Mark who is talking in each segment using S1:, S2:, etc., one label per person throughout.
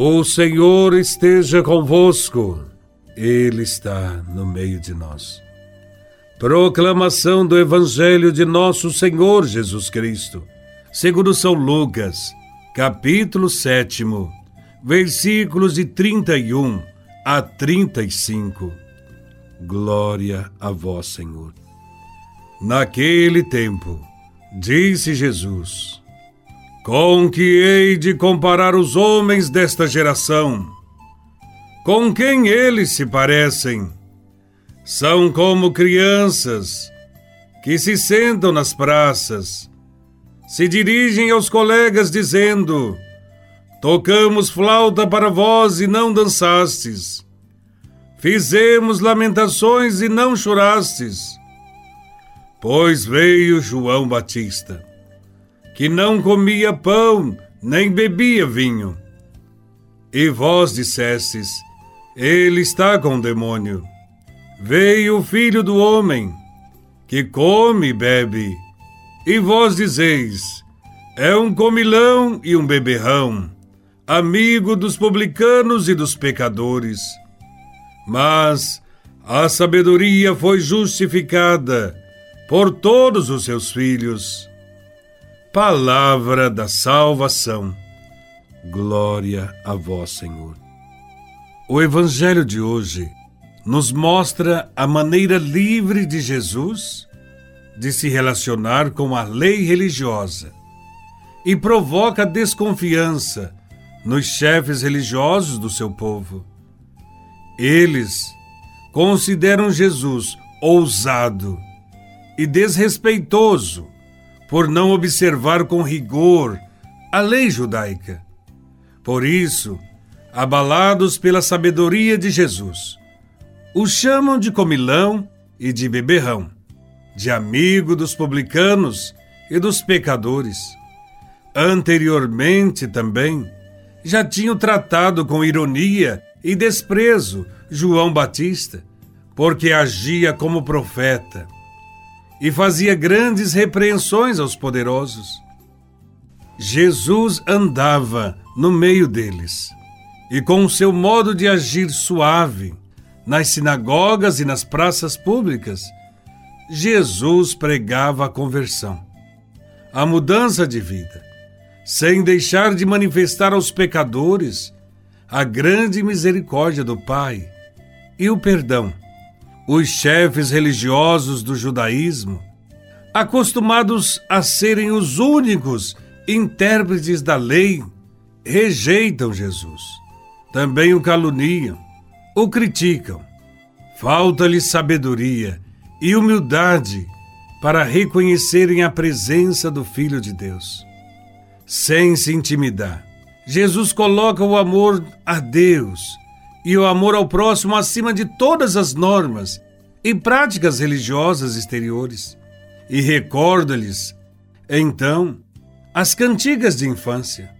S1: O Senhor esteja convosco, Ele está no meio de nós. Proclamação do Evangelho de Nosso Senhor Jesus Cristo, segundo São Lucas, capítulo 7, versículos de 31 a 35. Glória a Vós, Senhor. Naquele tempo, disse Jesus: com que hei de comparar os homens desta geração? Com quem eles se parecem? São como crianças que se sentam nas praças, se dirigem aos colegas dizendo: Tocamos flauta para vós e não dançastes. Fizemos lamentações e não chorastes. Pois veio João Batista que não comia pão, nem bebia vinho. E vós dissestes: Ele está com o demônio. Veio o filho do homem, que come e bebe. E vós dizeis: É um comilão e um beberrão, amigo dos publicanos e dos pecadores. Mas a sabedoria foi justificada por todos os seus filhos. Palavra da salvação. Glória a vós, Senhor. O Evangelho de hoje nos mostra a maneira livre de Jesus de se relacionar com a lei religiosa e provoca desconfiança nos chefes religiosos do seu povo. Eles consideram Jesus ousado e desrespeitoso por não observar com rigor a lei judaica. Por isso, abalados pela sabedoria de Jesus, o chamam de comilão e de beberrão, de amigo dos publicanos e dos pecadores. Anteriormente também, já tinham tratado com ironia e desprezo João Batista, porque agia como profeta e fazia grandes repreensões aos poderosos. Jesus andava no meio deles e, com o seu modo de agir suave, nas sinagogas e nas praças públicas, Jesus pregava a conversão, a mudança de vida, sem deixar de manifestar aos pecadores a grande misericórdia do Pai e o perdão os chefes religiosos do judaísmo, acostumados a serem os únicos intérpretes da lei, rejeitam Jesus. Também o caluniam, o criticam. Falta-lhes sabedoria e humildade para reconhecerem a presença do Filho de Deus. Sem se intimidar, Jesus coloca o amor a Deus e o amor ao próximo acima de todas as normas e práticas religiosas exteriores. E recorda-lhes, então, as cantigas de infância.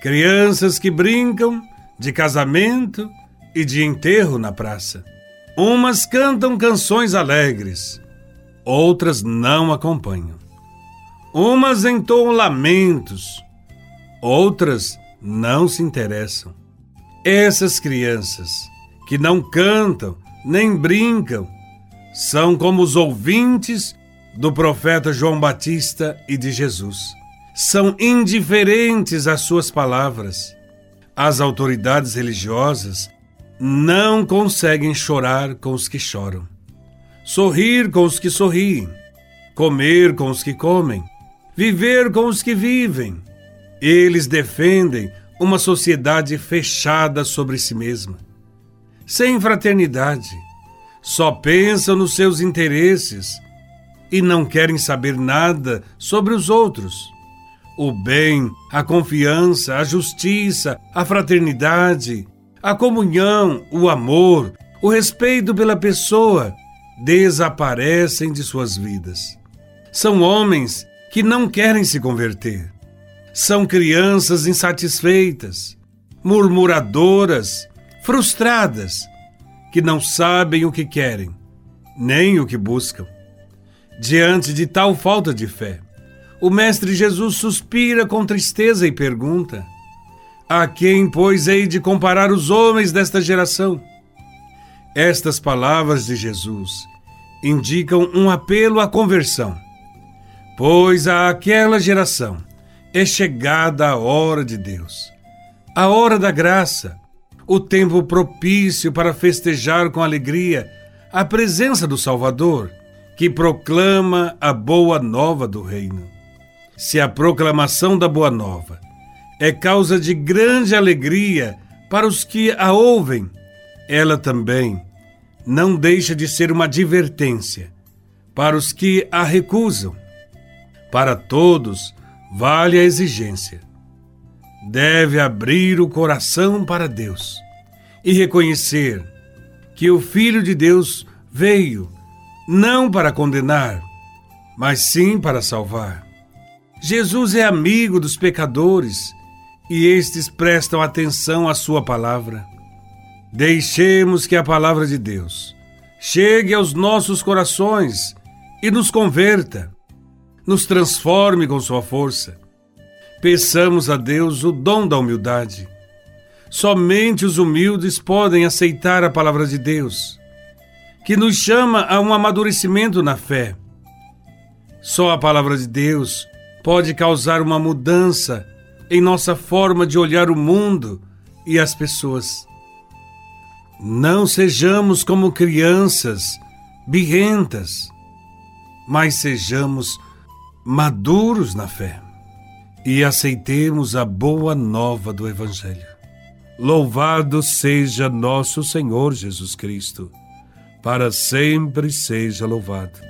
S1: Crianças que brincam de casamento e de enterro na praça. Umas cantam canções alegres, outras não acompanham. Umas entoam lamentos, outras não se interessam. Essas crianças que não cantam nem brincam são como os ouvintes do profeta João Batista e de Jesus. São indiferentes às suas palavras. As autoridades religiosas não conseguem chorar com os que choram, sorrir com os que sorriem, comer com os que comem, viver com os que vivem. Eles defendem uma sociedade fechada sobre si mesma, sem fraternidade, só pensam nos seus interesses e não querem saber nada sobre os outros. O bem, a confiança, a justiça, a fraternidade, a comunhão, o amor, o respeito pela pessoa desaparecem de suas vidas. São homens que não querem se converter são crianças insatisfeitas, murmuradoras, frustradas, que não sabem o que querem, nem o que buscam. Diante de tal falta de fé, o Mestre Jesus suspira com tristeza e pergunta: A quem, pois, hei de comparar os homens desta geração? Estas palavras de Jesus indicam um apelo à conversão, pois àquela geração é chegada a hora de Deus, a hora da graça, o tempo propício para festejar com alegria a presença do Salvador, que proclama a boa nova do Reino. Se a proclamação da boa nova é causa de grande alegria para os que a ouvem, ela também não deixa de ser uma advertência para os que a recusam. Para todos, vale a exigência. Deve abrir o coração para Deus e reconhecer que o Filho de Deus veio não para condenar, mas sim para salvar. Jesus é amigo dos pecadores e estes prestam atenção à Sua palavra. Deixemos que a palavra de Deus chegue aos nossos corações e nos converta, nos transforme com Sua força. Peçamos a Deus o dom da humildade. Somente os humildes podem aceitar a palavra de Deus, que nos chama a um amadurecimento na fé. Só a palavra de Deus pode causar uma mudança em nossa forma de olhar o mundo e as pessoas. Não sejamos como crianças birrentas, mas sejamos maduros na fé e aceitemos a boa nova do Evangelho. Louvado seja nosso Senhor Jesus Cristo, para sempre seja louvado.